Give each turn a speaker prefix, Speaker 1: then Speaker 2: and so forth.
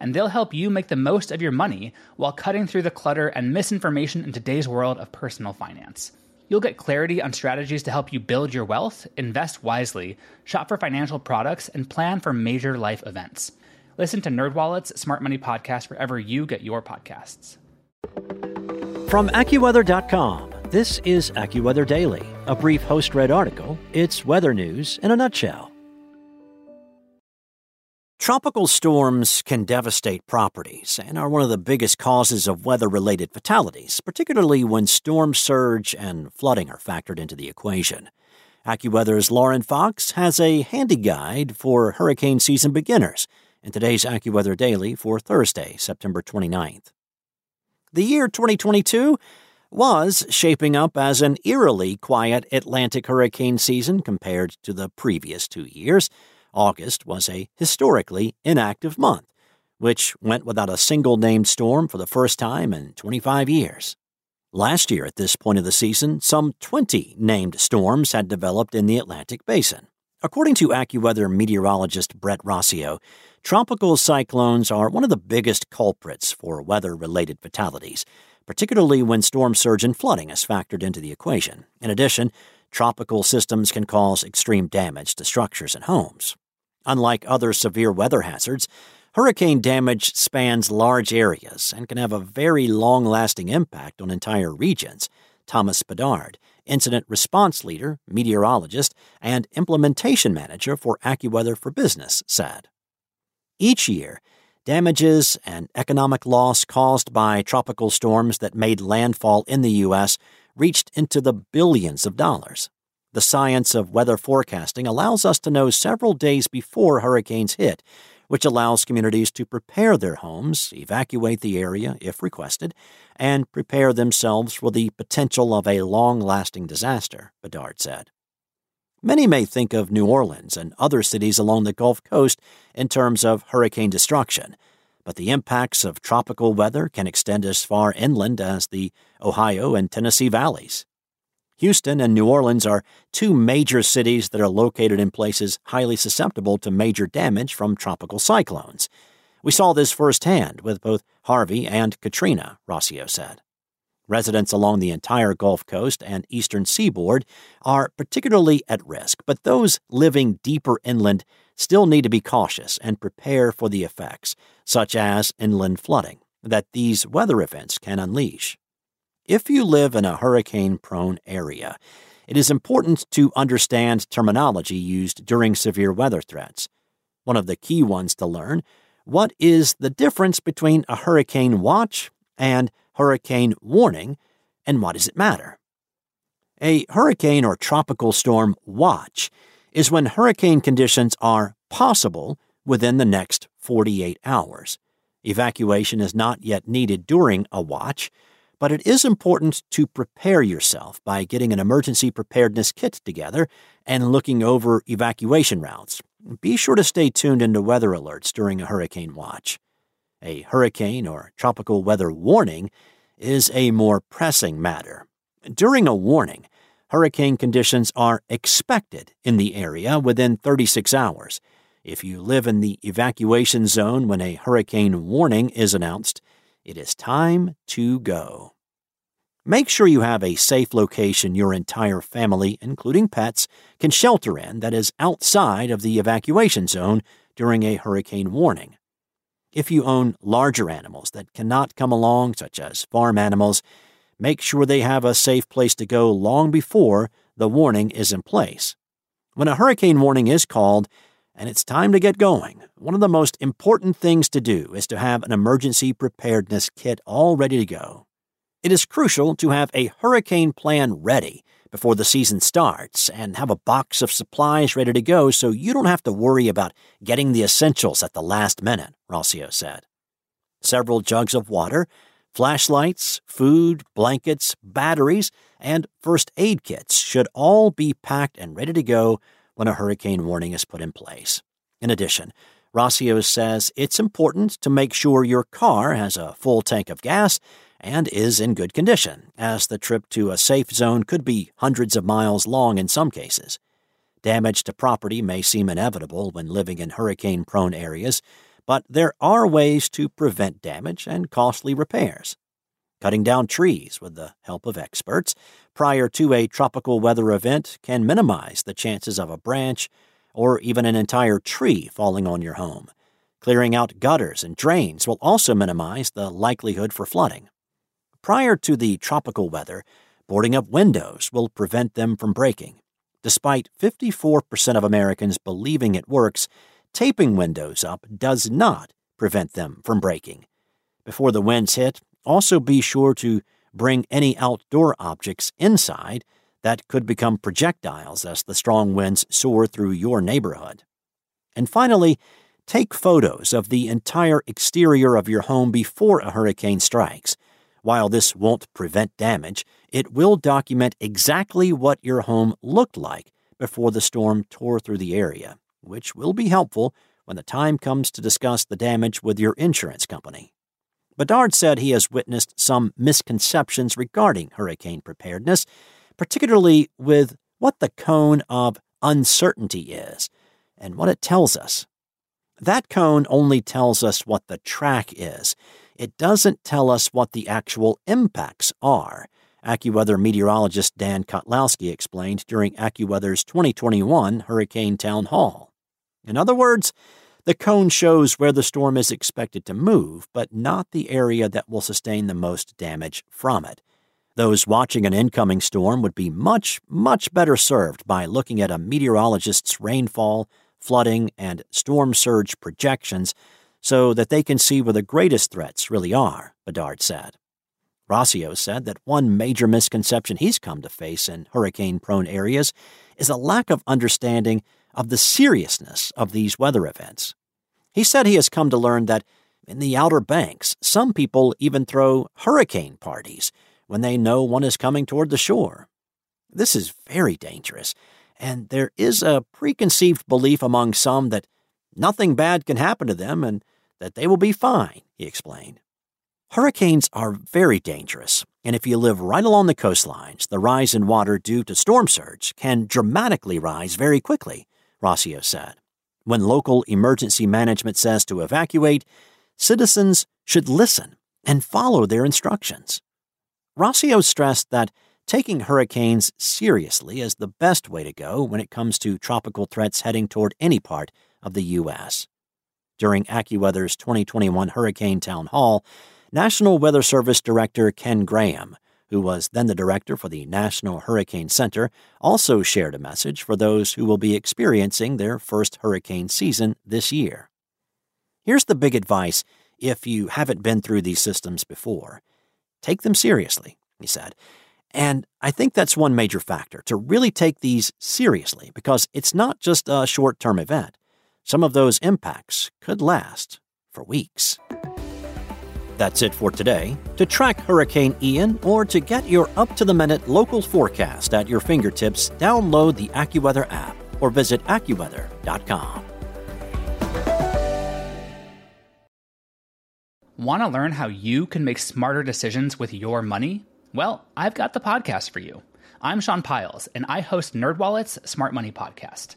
Speaker 1: and they'll help you make the most of your money while cutting through the clutter and misinformation in today's world of personal finance. You'll get clarity on strategies to help you build your wealth, invest wisely, shop for financial products, and plan for major life events. Listen to NerdWallet's Smart Money Podcast wherever you get your podcasts.
Speaker 2: From AccuWeather.com, this is AccuWeather Daily, a brief host-read article. It's weather news in a nutshell. Tropical storms can devastate properties and are one of the biggest causes of weather related fatalities, particularly when storm surge and flooding are factored into the equation. AccuWeather's Lauren Fox has a handy guide for hurricane season beginners in today's AccuWeather Daily for Thursday, September 29th. The year 2022 was shaping up as an eerily quiet Atlantic hurricane season compared to the previous two years. August was a historically inactive month, which went without a single named storm for the first time in 25 years. Last year, at this point of the season, some 20 named storms had developed in the Atlantic basin. According to AccuWeather meteorologist Brett Rossio, tropical cyclones are one of the biggest culprits for weather related fatalities, particularly when storm surge and flooding is factored into the equation. In addition, tropical systems can cause extreme damage to structures and homes. Unlike other severe weather hazards, hurricane damage spans large areas and can have a very long lasting impact on entire regions. Thomas Bedard, incident response leader, meteorologist, and implementation manager for AccuWeather for Business, said. Each year, damages and economic loss caused by tropical storms that made landfall in the U.S. reached into the billions of dollars. The science of weather forecasting allows us to know several days before hurricanes hit, which allows communities to prepare their homes, evacuate the area if requested, and prepare themselves for the potential of a long lasting disaster, Bedard said. Many may think of New Orleans and other cities along the Gulf Coast in terms of hurricane destruction, but the impacts of tropical weather can extend as far inland as the Ohio and Tennessee valleys. Houston and New Orleans are two major cities that are located in places highly susceptible to major damage from tropical cyclones. We saw this firsthand with both Harvey and Katrina, Rossio said. Residents along the entire Gulf Coast and eastern seaboard are particularly at risk, but those living deeper inland still need to be cautious and prepare for the effects, such as inland flooding, that these weather events can unleash. If you live in a hurricane prone area, it is important to understand terminology used during severe weather threats. One of the key ones to learn what is the difference between a hurricane watch and hurricane warning, and what does it matter? A hurricane or tropical storm watch is when hurricane conditions are possible within the next 48 hours. Evacuation is not yet needed during a watch but it is important to prepare yourself by getting an emergency preparedness kit together and looking over evacuation routes. Be sure to stay tuned into weather alerts during a hurricane watch. A hurricane or tropical weather warning is a more pressing matter. During a warning, hurricane conditions are expected in the area within 36 hours. If you live in the evacuation zone when a hurricane warning is announced, it is time to go. Make sure you have a safe location your entire family, including pets, can shelter in that is outside of the evacuation zone during a hurricane warning. If you own larger animals that cannot come along, such as farm animals, make sure they have a safe place to go long before the warning is in place. When a hurricane warning is called, and it's time to get going. One of the most important things to do is to have an emergency preparedness kit all ready to go. It is crucial to have a hurricane plan ready before the season starts and have a box of supplies ready to go so you don't have to worry about getting the essentials at the last minute, Rossio said. Several jugs of water, Flashlights, food, blankets, batteries, and first aid kits should all be packed and ready to go when a hurricane warning is put in place. In addition, Rossios says it's important to make sure your car has a full tank of gas and is in good condition, as the trip to a safe zone could be hundreds of miles long in some cases. Damage to property may seem inevitable when living in hurricane prone areas, but there are ways to prevent damage and costly repairs. Cutting down trees with the help of experts prior to a tropical weather event can minimize the chances of a branch or even an entire tree falling on your home. Clearing out gutters and drains will also minimize the likelihood for flooding. Prior to the tropical weather, boarding up windows will prevent them from breaking. Despite 54% of Americans believing it works, taping windows up does not prevent them from breaking. Before the winds hit, also be sure to bring any outdoor objects inside that could become projectiles as the strong winds soar through your neighborhood. And finally, take photos of the entire exterior of your home before a hurricane strikes. While this won't prevent damage, it will document exactly what your home looked like before the storm tore through the area, which will be helpful when the time comes to discuss the damage with your insurance company. Bedard said he has witnessed some misconceptions regarding hurricane preparedness particularly with what the cone of uncertainty is and what it tells us. That cone only tells us what the track is. It doesn't tell us what the actual impacts are, AccuWeather meteorologist Dan Kottlowski explained during AccuWeather's 2021 Hurricane Town Hall. In other words, the cone shows where the storm is expected to move, but not the area that will sustain the most damage from it. Those watching an incoming storm would be much, much better served by looking at a meteorologist's rainfall, flooding, and storm surge projections so that they can see where the greatest threats really are, Bedard said. Rossio said that one major misconception he's come to face in hurricane prone areas is a lack of understanding of the seriousness of these weather events. He said he has come to learn that in the Outer Banks, some people even throw hurricane parties when they know one is coming toward the shore. This is very dangerous, and there is a preconceived belief among some that nothing bad can happen to them and that they will be fine, he explained. Hurricanes are very dangerous, and if you live right along the coastlines, the rise in water due to storm surge can dramatically rise very quickly, Rossio said. When local emergency management says to evacuate, citizens should listen and follow their instructions. Rossio stressed that taking hurricanes seriously is the best way to go when it comes to tropical threats heading toward any part of the U.S. During AccuWeather's 2021 Hurricane Town Hall, National Weather Service Director Ken Graham, who was then the director for the National Hurricane Center, also shared a message for those who will be experiencing their first hurricane season this year. Here's the big advice if you haven't been through these systems before Take them seriously, he said. And I think that's one major factor to really take these seriously because it's not just a short term event. Some of those impacts could last for weeks. That's it for today. To track Hurricane Ian or to get your up to the minute local forecast at your fingertips, download the AccuWeather app or visit AccuWeather.com.
Speaker 1: Want to learn how you can make smarter decisions with your money? Well, I've got the podcast for you. I'm Sean Pyles, and I host NerdWallet's Smart Money Podcast.